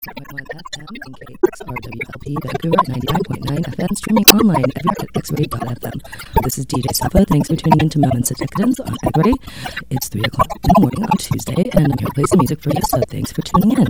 RWLP Vancouver 99.9 FM, streaming online at xray.fm. This is DJ Sappa. Thanks for tuning in to Moments of Decadence on Equity. It's 3 o'clock in the morning on Tuesday, and I'm here to play some music for you, so thanks for tuning in.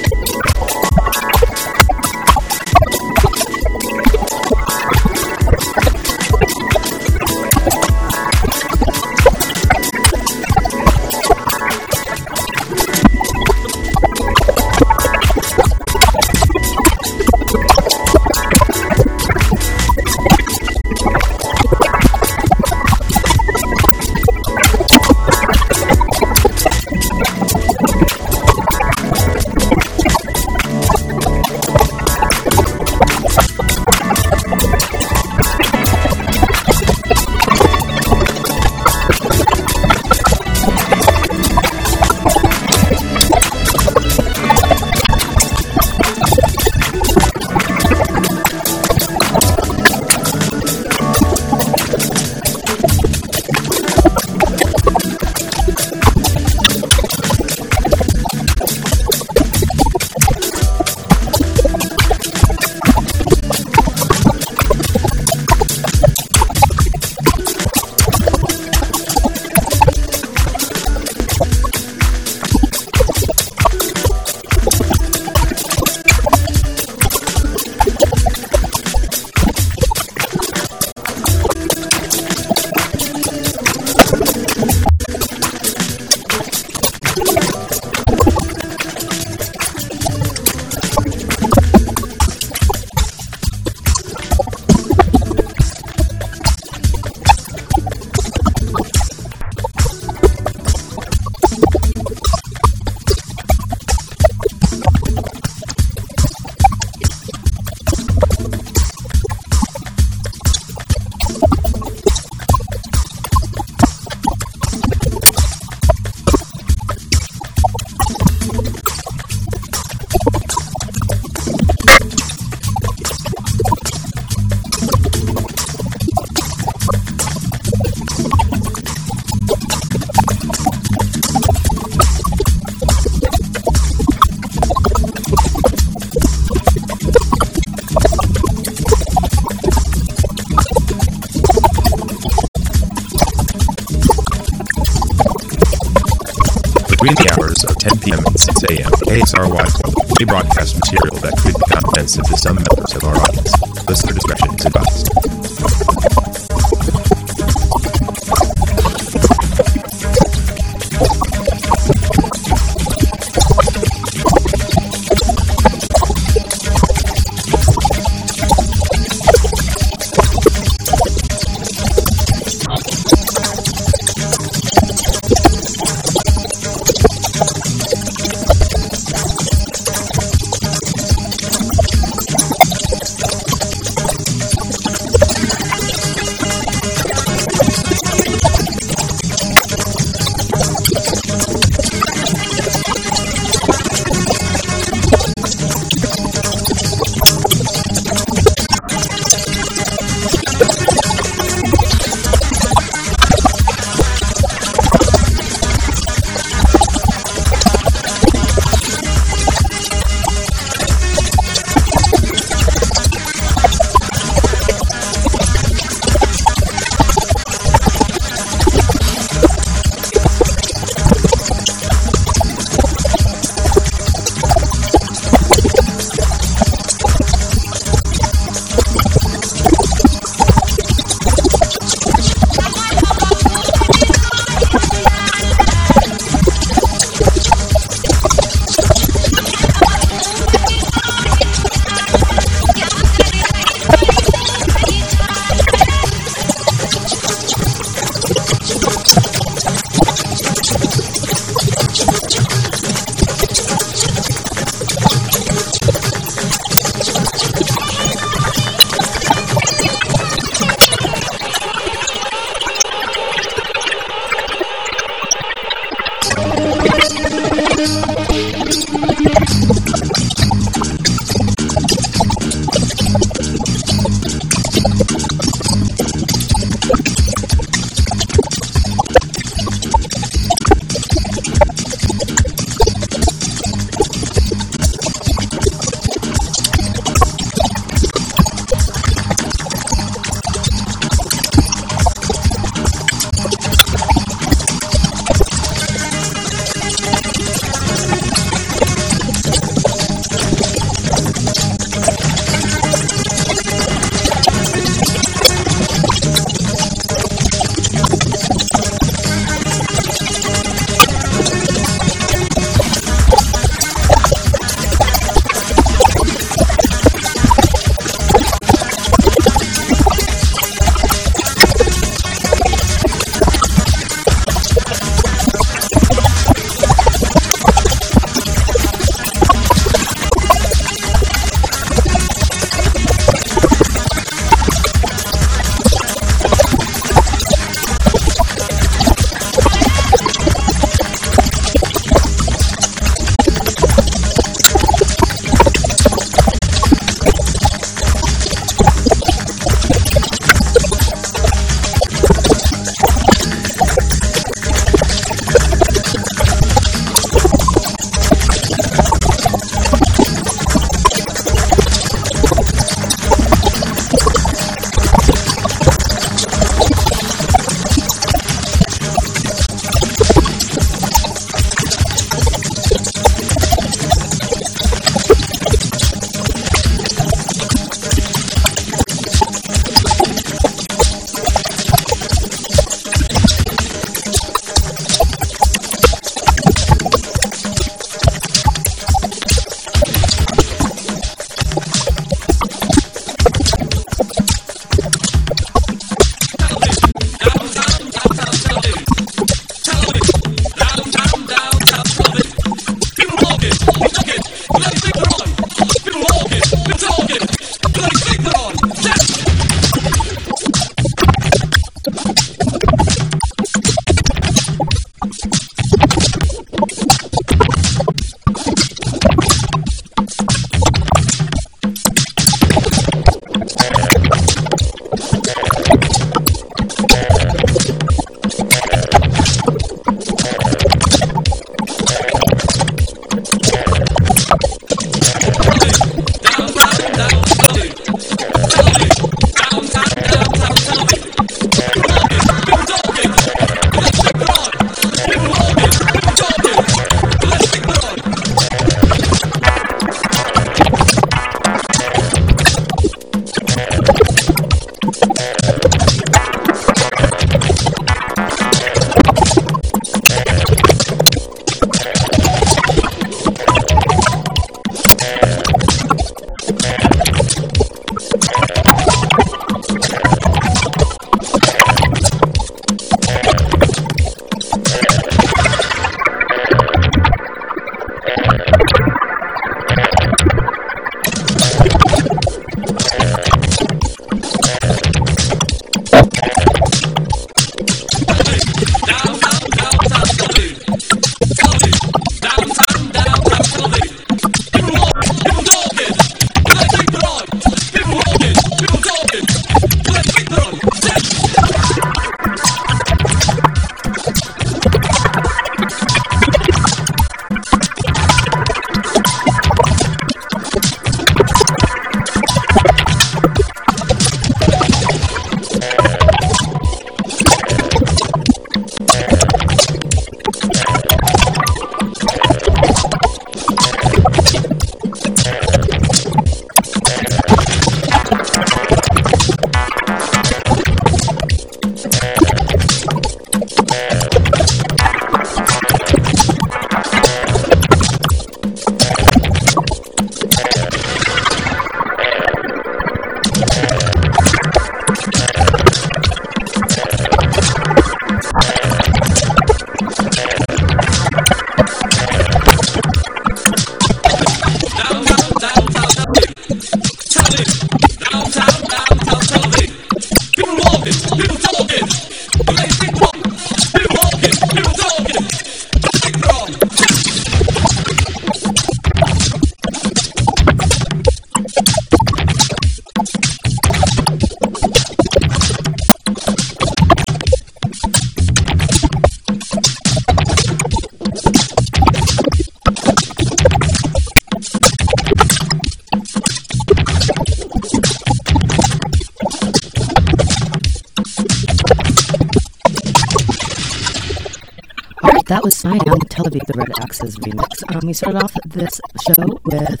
The remix. Um, we started off this show with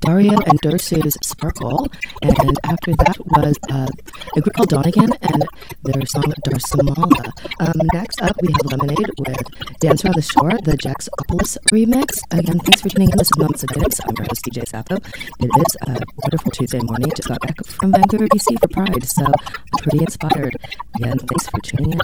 Dario and Dursu's Sparkle, and after that was uh, a group called Donegan and their song Darsamala. Um, next up, we have Lemonade with Dance Around the Shore, the Jaxopolis remix. Again, thanks for tuning in. This is Moments of. I'm your host, DJ Sappho. It is a wonderful Tuesday morning. Just got back from Vancouver, BC for Pride, so I'm pretty inspired. Again, thanks for tuning in.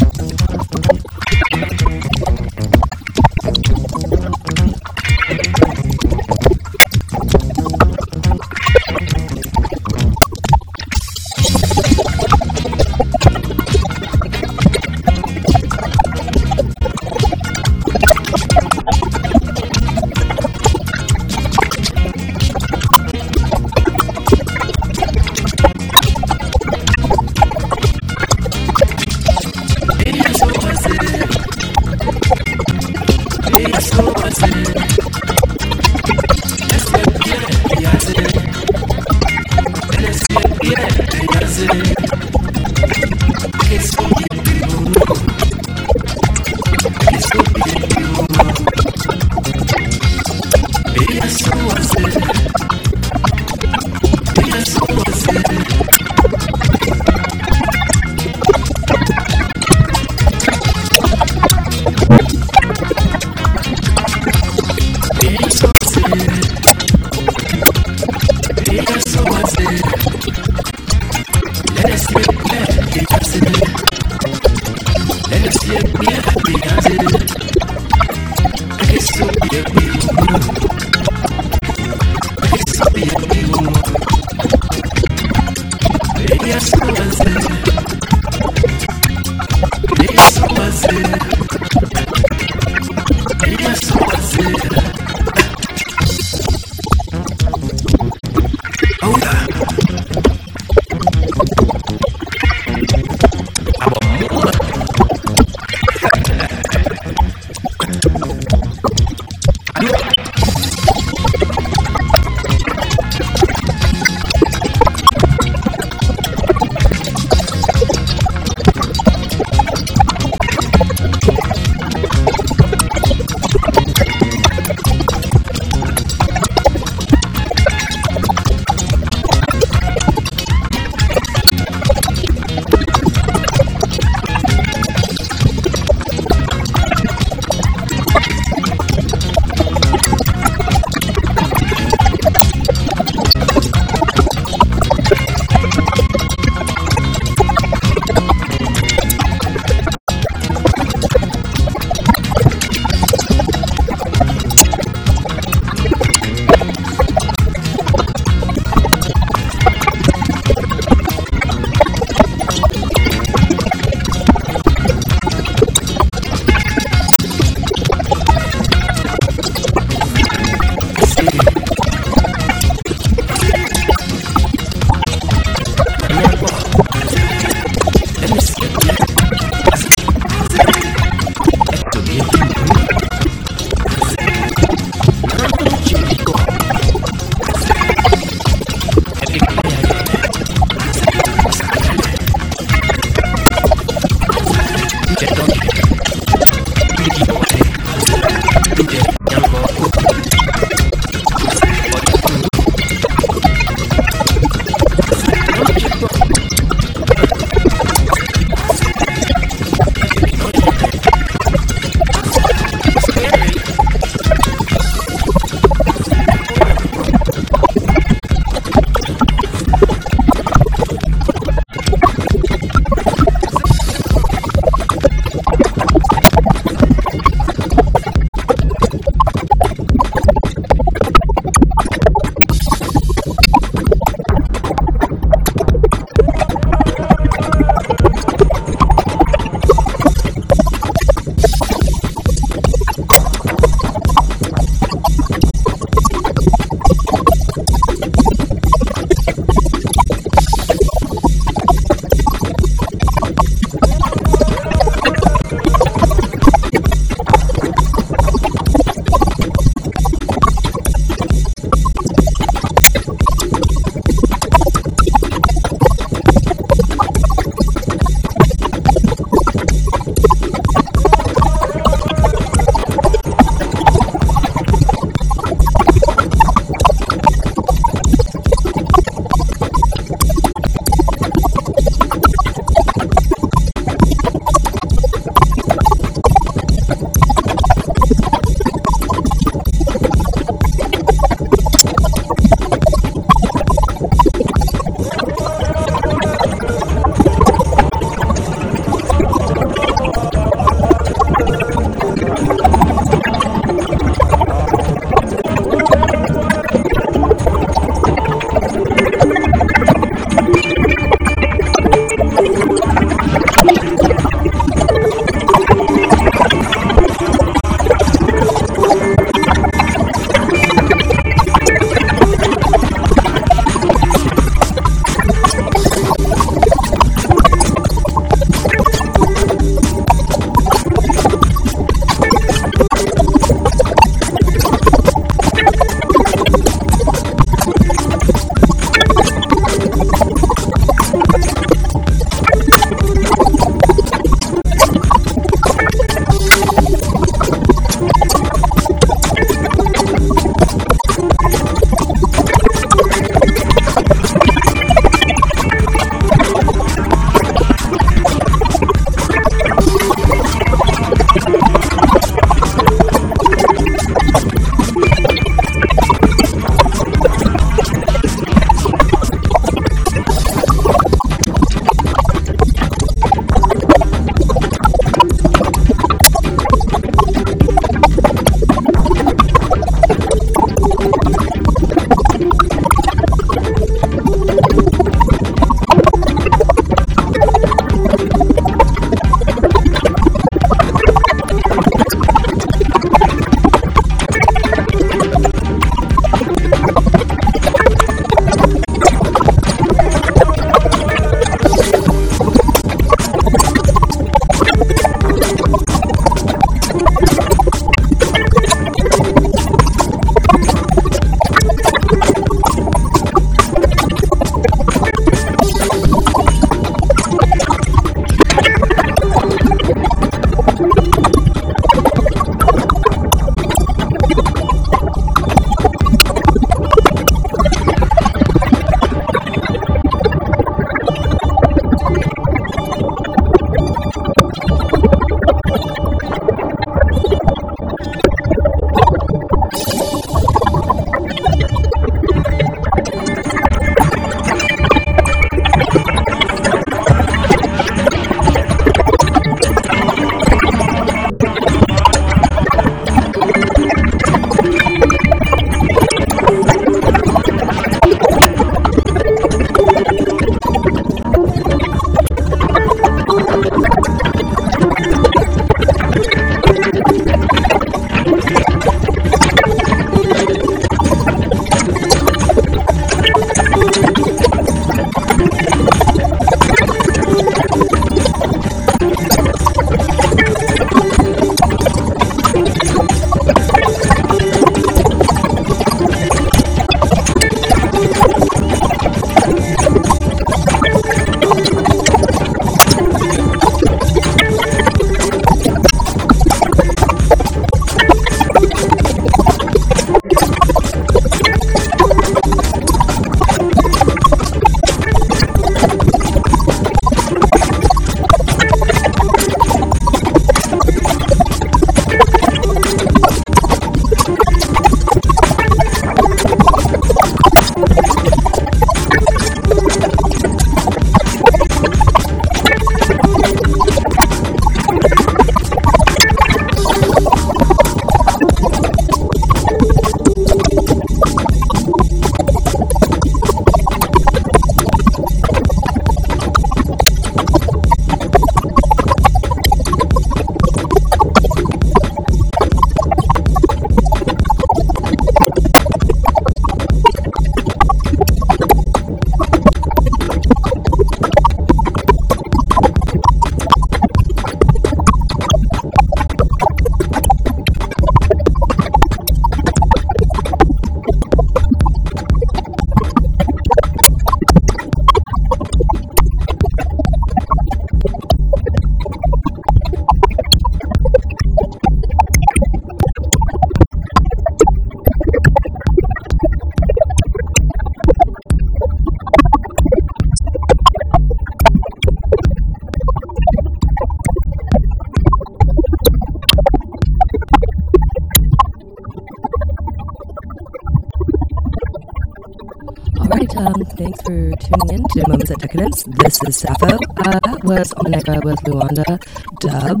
Decadence. This is Sappho. Uh, that was Omega with Luanda Dub.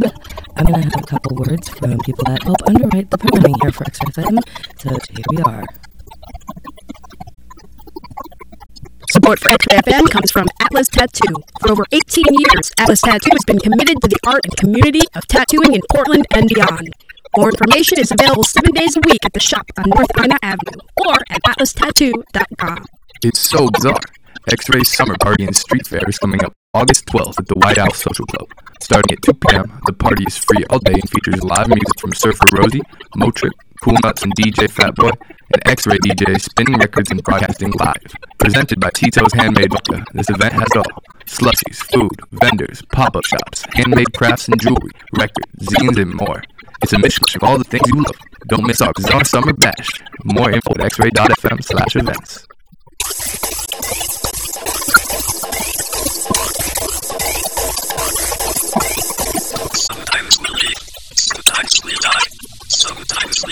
I'm gonna have a couple words from people that help underwrite the programming here for XFM. So here we are. Support for XFM comes from Atlas Tattoo. For over 18 years, Atlas Tattoo has been committed to the art and community of tattooing in Portland and beyond. More information is available seven days a week at the shop on North Albina Avenue or at atlastattoo.com. It's so bizarre. X-Ray Summer Party and Street Fair is coming up August 12th at the White Owl Social Club. Starting at 2 p.m., the party is free all day and features live music from Surfer Rosie, Motric, Cool Nuts and DJ Fatboy, and X-Ray DJ spinning records and broadcasting live. Presented by Tito's Handmade Vodka, this event has all. Slushies, food, vendors, pop-up shops, handmade crafts and jewelry, records, zines, and more. It's a mishmash of all the things you love. Don't miss our bizarre summer bash. More info at xray.fm slash events. Sometimes sometimes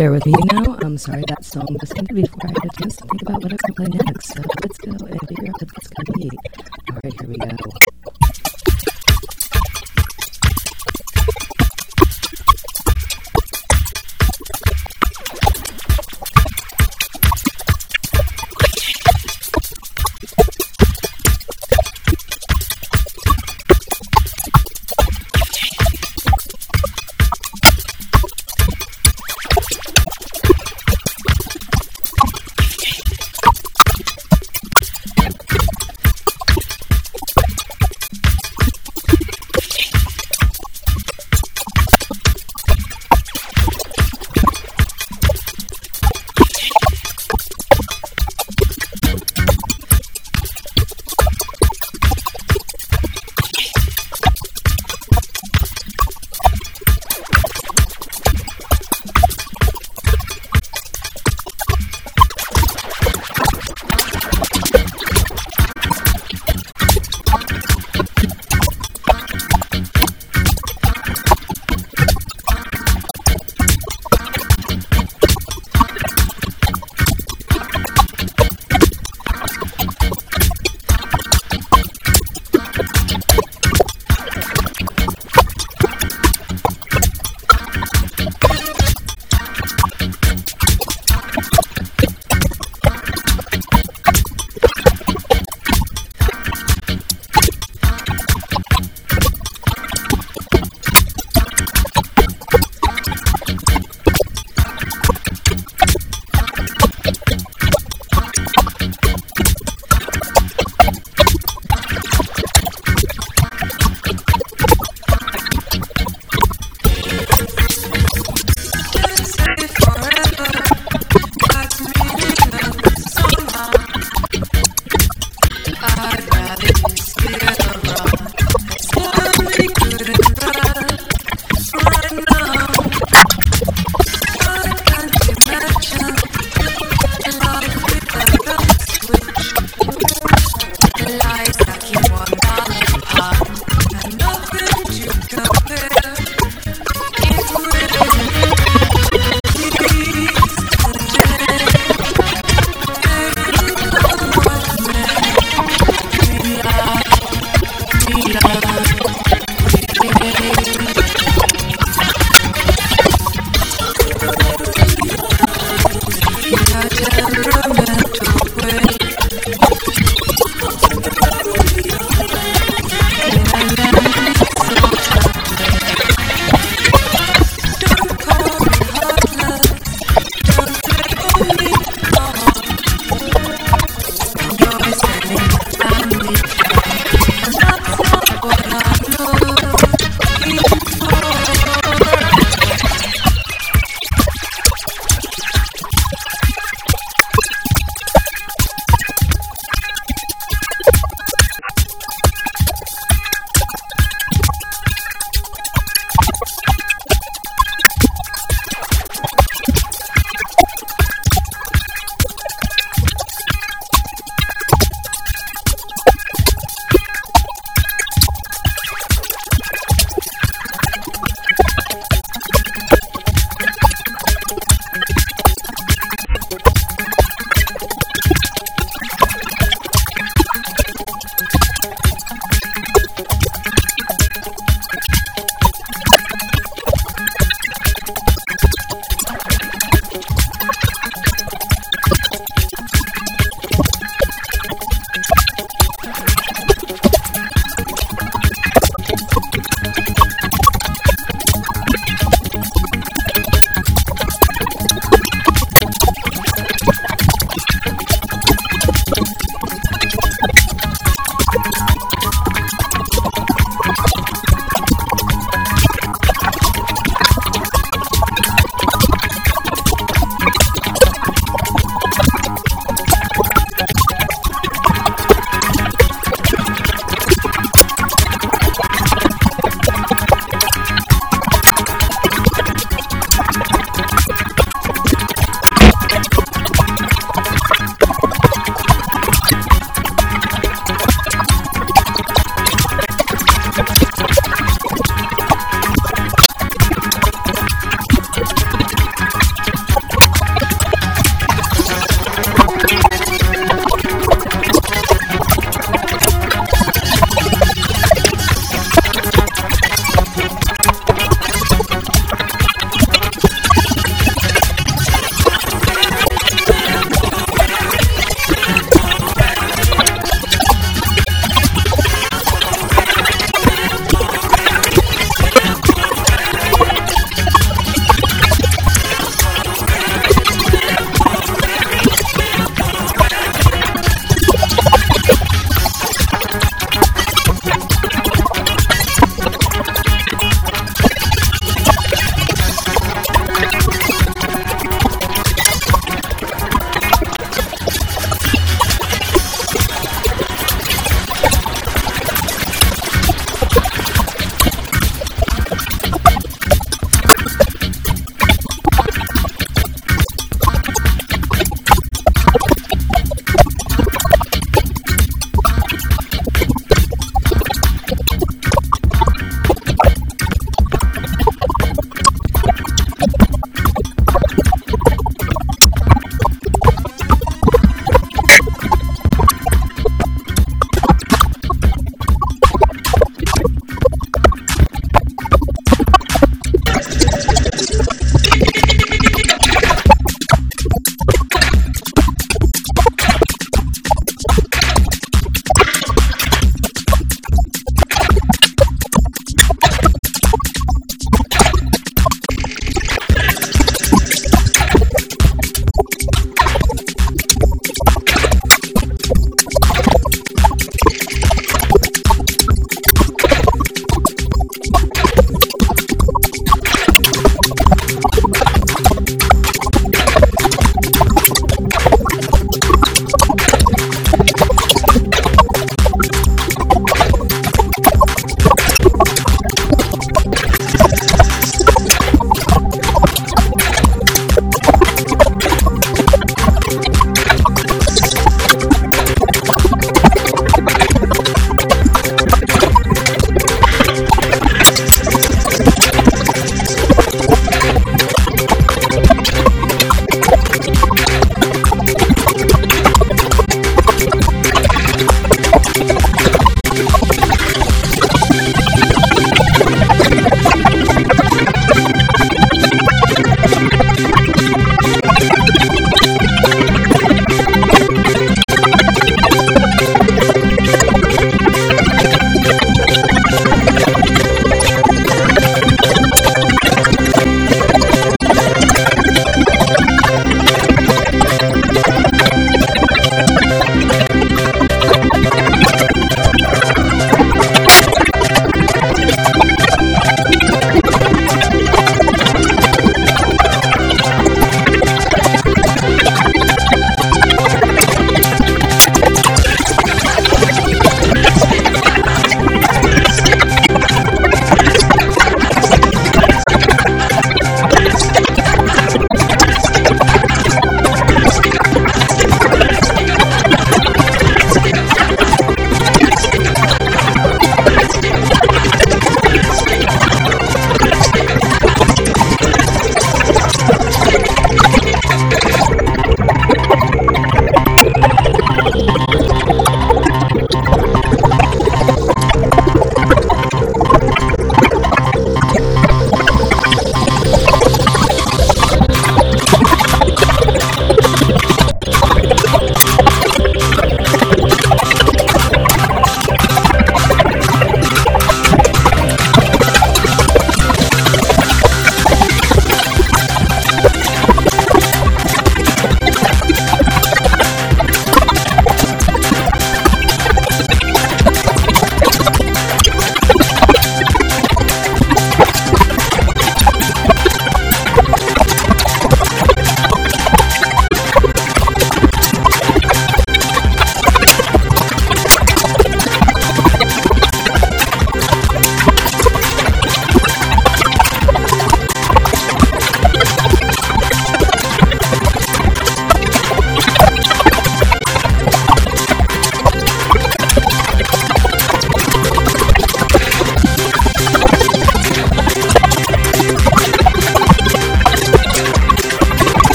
bear with me now. I'm sorry that song was ended before I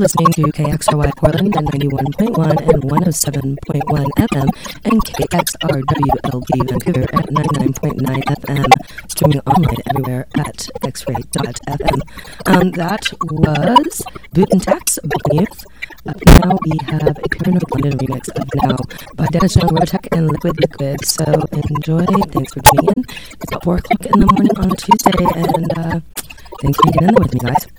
listening to KXRY Portland and 91.1 and 107.1 FM and KXRW-LP Vancouver at 99.9 FM, streaming online everywhere at xray.fm. Um, that was Boot and Tax, Youth. Up now we have a of London remix of Now by Dennis Young, Rotech, and Liquid Liquid. So enjoy. Thanks for tuning in. It's about 4 o'clock in the morning on Tuesday, and uh, thanks for getting in there with me, guys.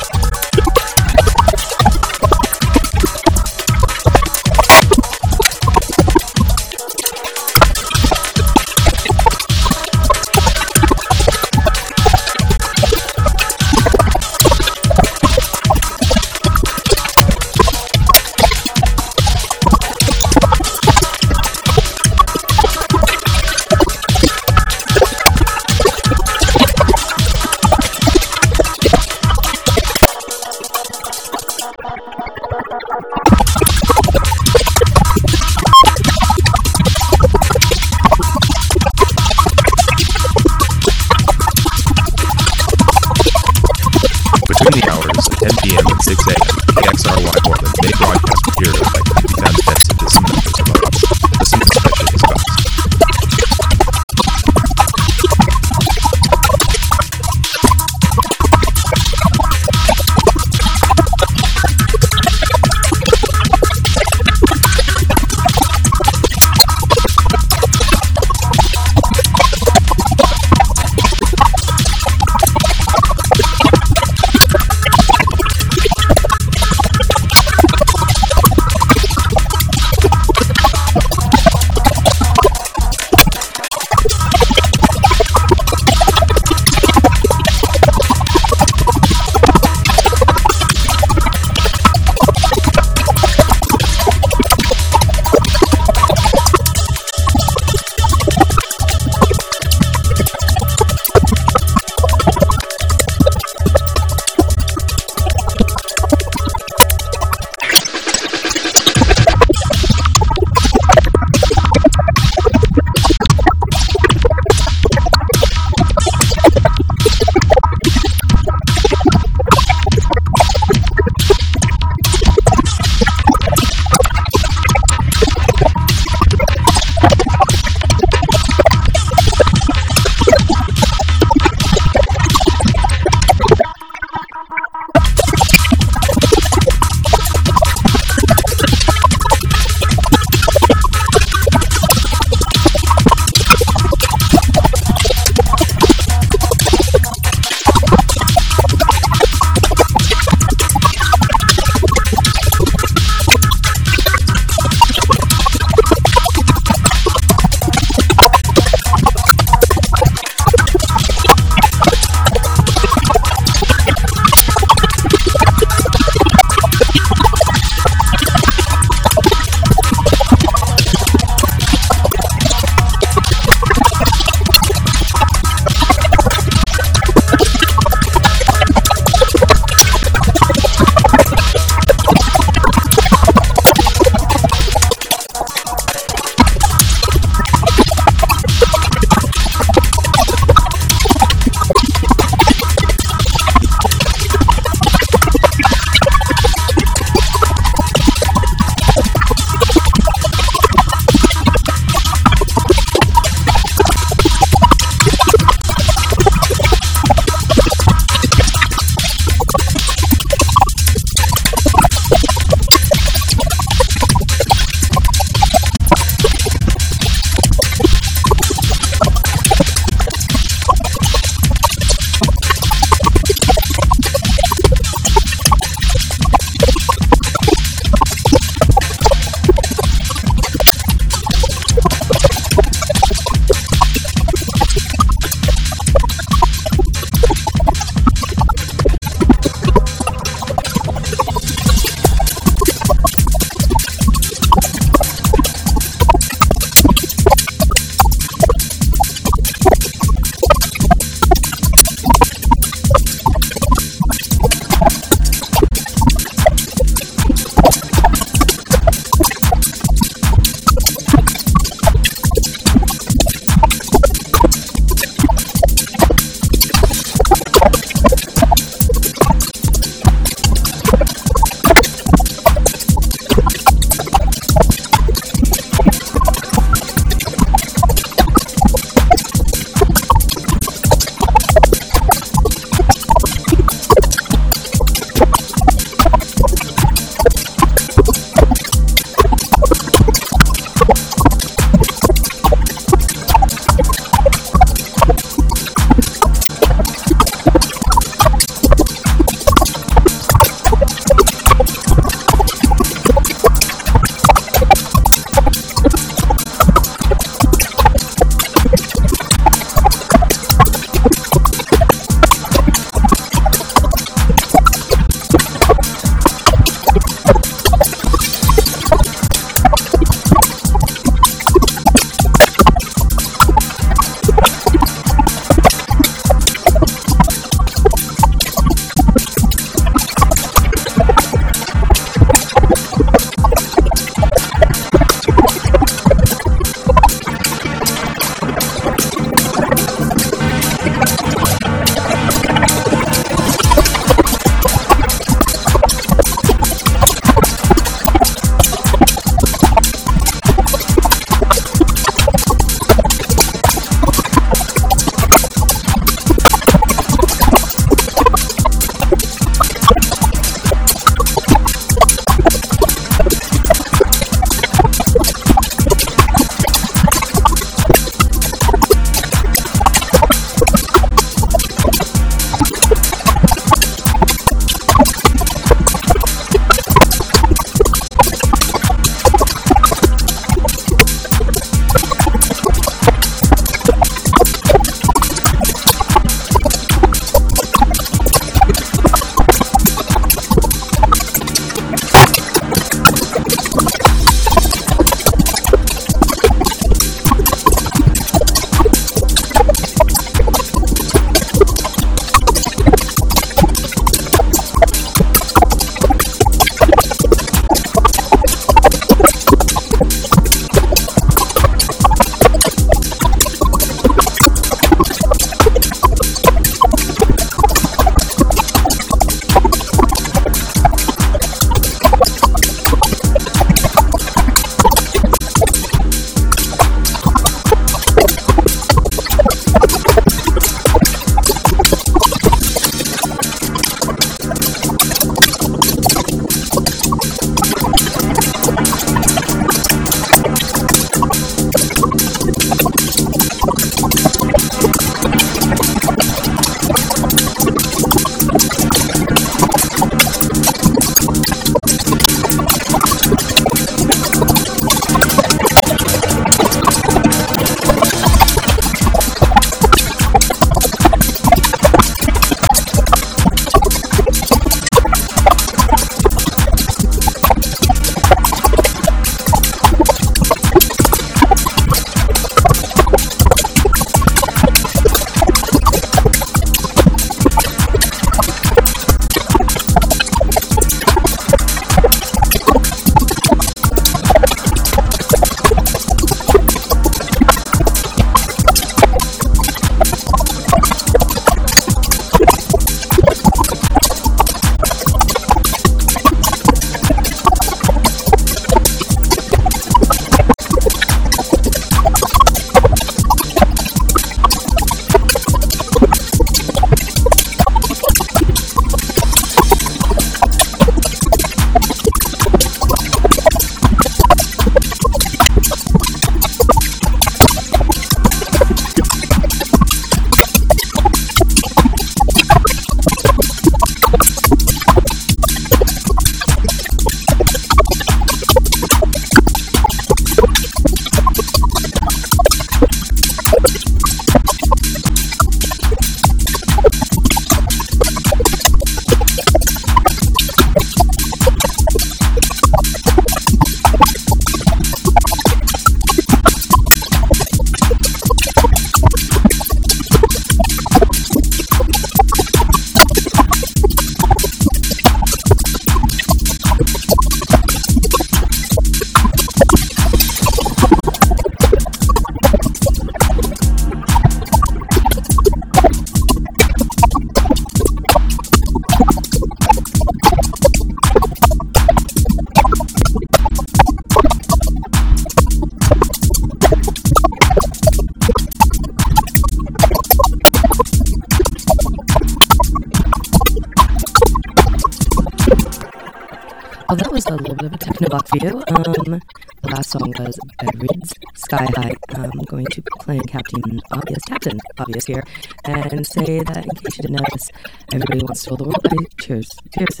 Sky High. I'm going to play Captain Obvious, Captain Obvious here, and say that in case you didn't notice, everybody wants to rule the world. Hey, cheers, cheers,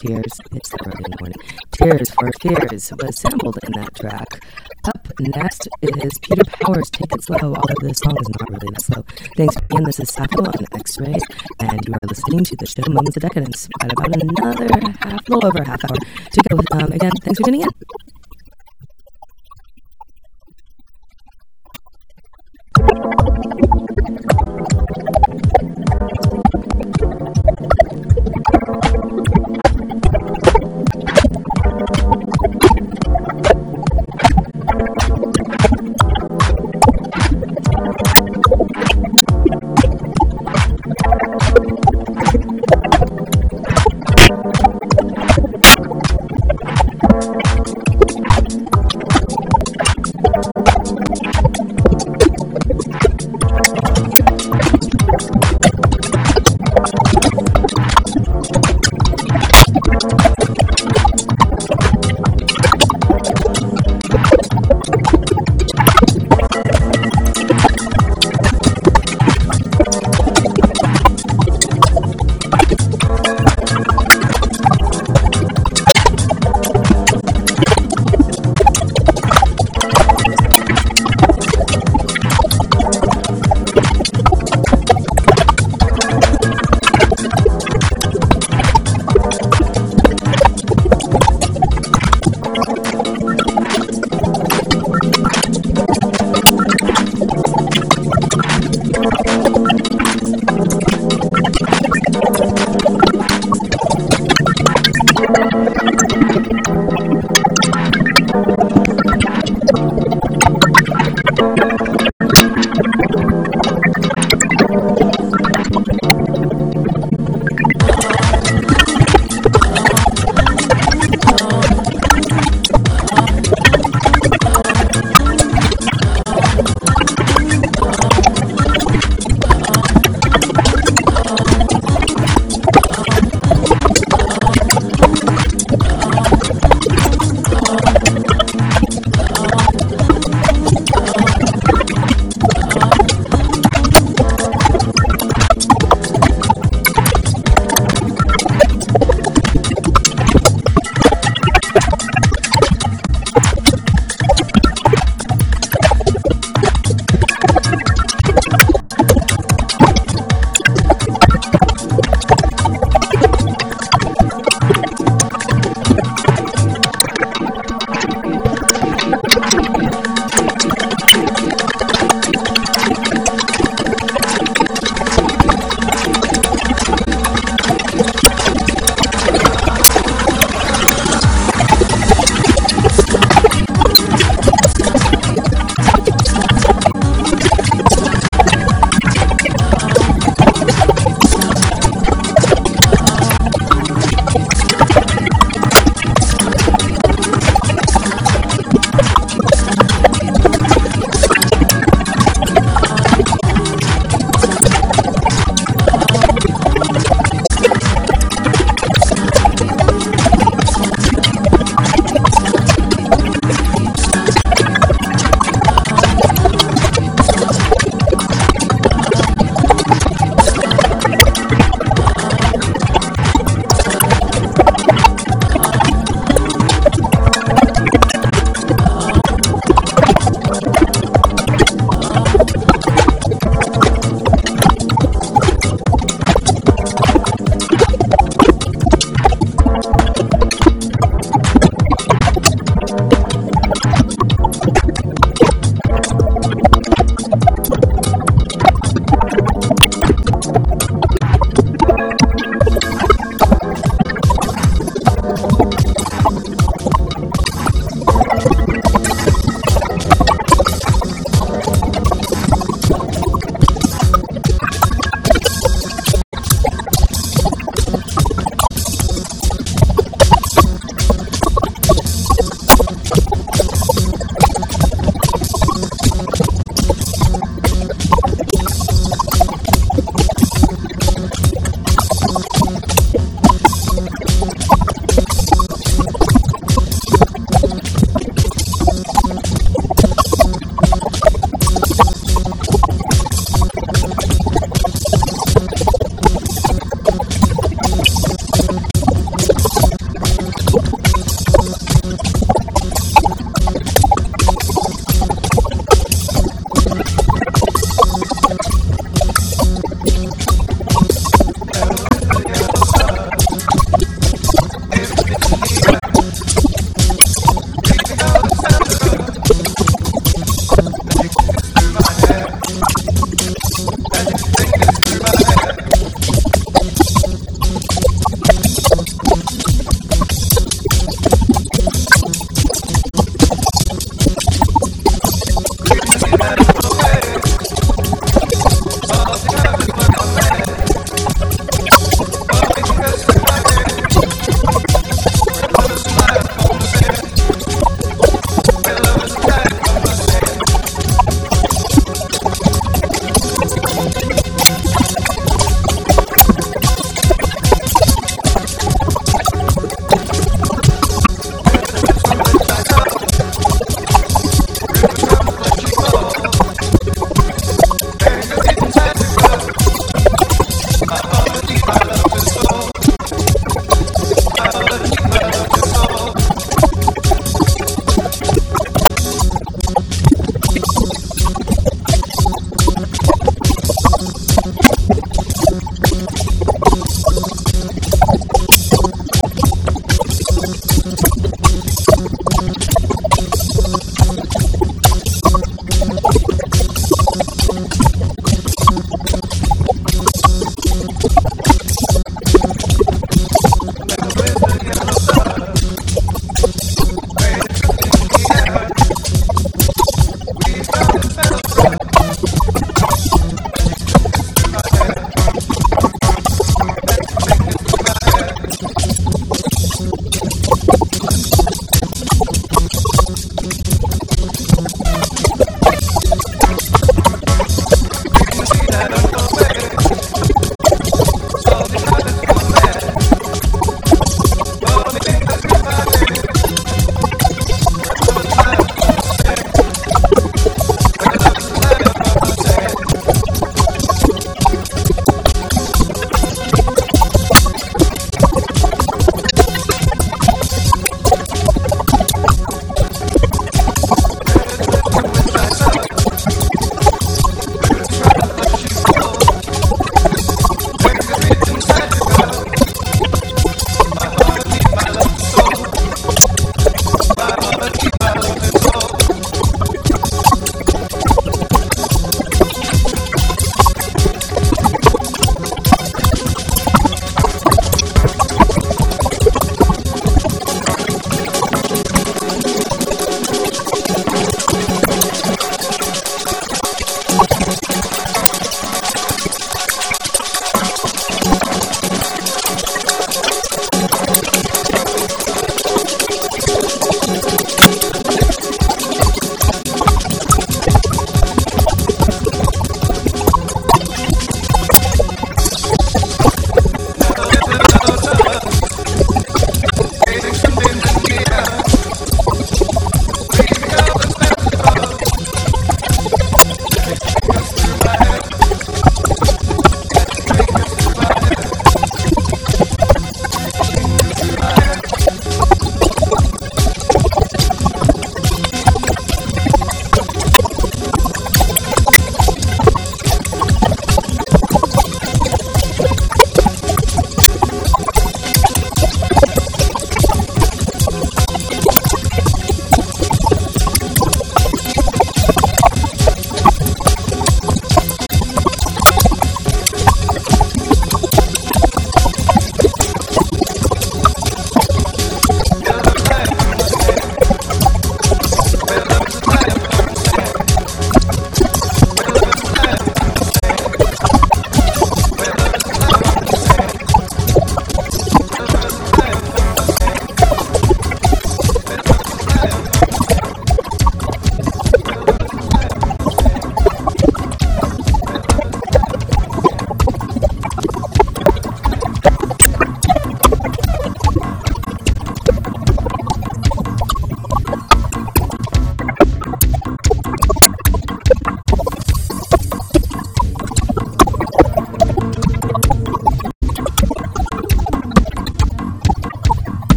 tears. It's that early in the morning. Tears for Fears was sampled in that track. Up next is Peter Powers, Take It Slow, although this song is not really that slow. Thanks again, this is Sappho on X-Ray, and you are listening to the show Moments of Decadence. Got about another half, little over half hour to go. Um, again, thanks for tuning in.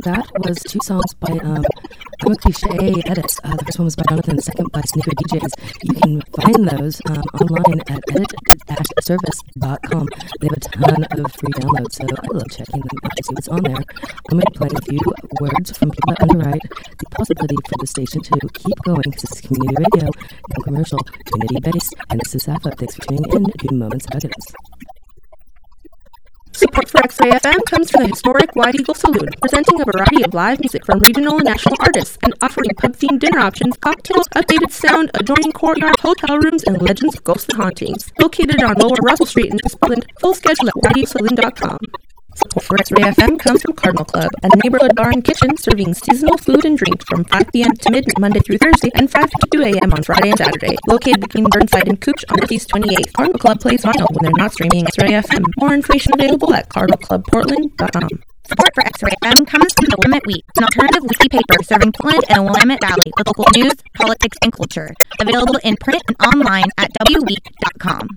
That was two songs by um, I'm a Cliche Edits. Uh, the first one was by Jonathan, the second by Sneaker DJs. You can find those um, online at edit-service.com. They have a ton of free downloads, so I love checking them out to see what's on there. I'm going to play a few words from people that underwrite the possibility for the station to keep going because is community radio, no commercial, community based, and this is Sappho. Thanks for tuning in to Moments of Evidence. Support for X-Ray comes from the historic White Eagle Saloon, presenting a variety of live music from regional and national artists and offering pub-themed dinner options, cocktails, updated sound, adjoining courtyard, hotel rooms, and legends of ghosts and hauntings. Located on Lower Russell Street in East full schedule at whiteeaglesaloon.com. Support for X-Ray FM comes from Cardinal Club, a neighborhood bar and kitchen serving seasonal food and drink from 5 p.m. to midnight Monday through Thursday and 5 to 2 a.m. on Friday and Saturday. Located between Burnside and Couch on Northeast 28th, Cardinal Club plays vinyl when they're not streaming X-Ray FM. More information available at cardinalclubportland.com. Support for X-Ray FM comes from the Willamette Week, an alternative weekly paper serving Portland and Willamette Valley with local news, politics, and culture. Available in print and online at wweek.com.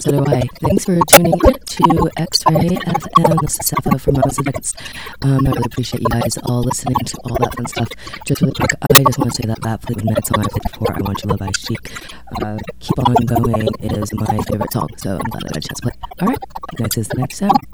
so do I. Thanks for tuning in to X-Ray FM. This is Sappho from and Tickets. Um, I really appreciate you guys all listening to all that fun stuff. Just really quick, I just want to say that that Fleetwood Mac song I played before, I Want You to Love by Chic. Uh, keep on going. It is my favorite song, so I'm glad I got a chance to play. All right, next is the next you.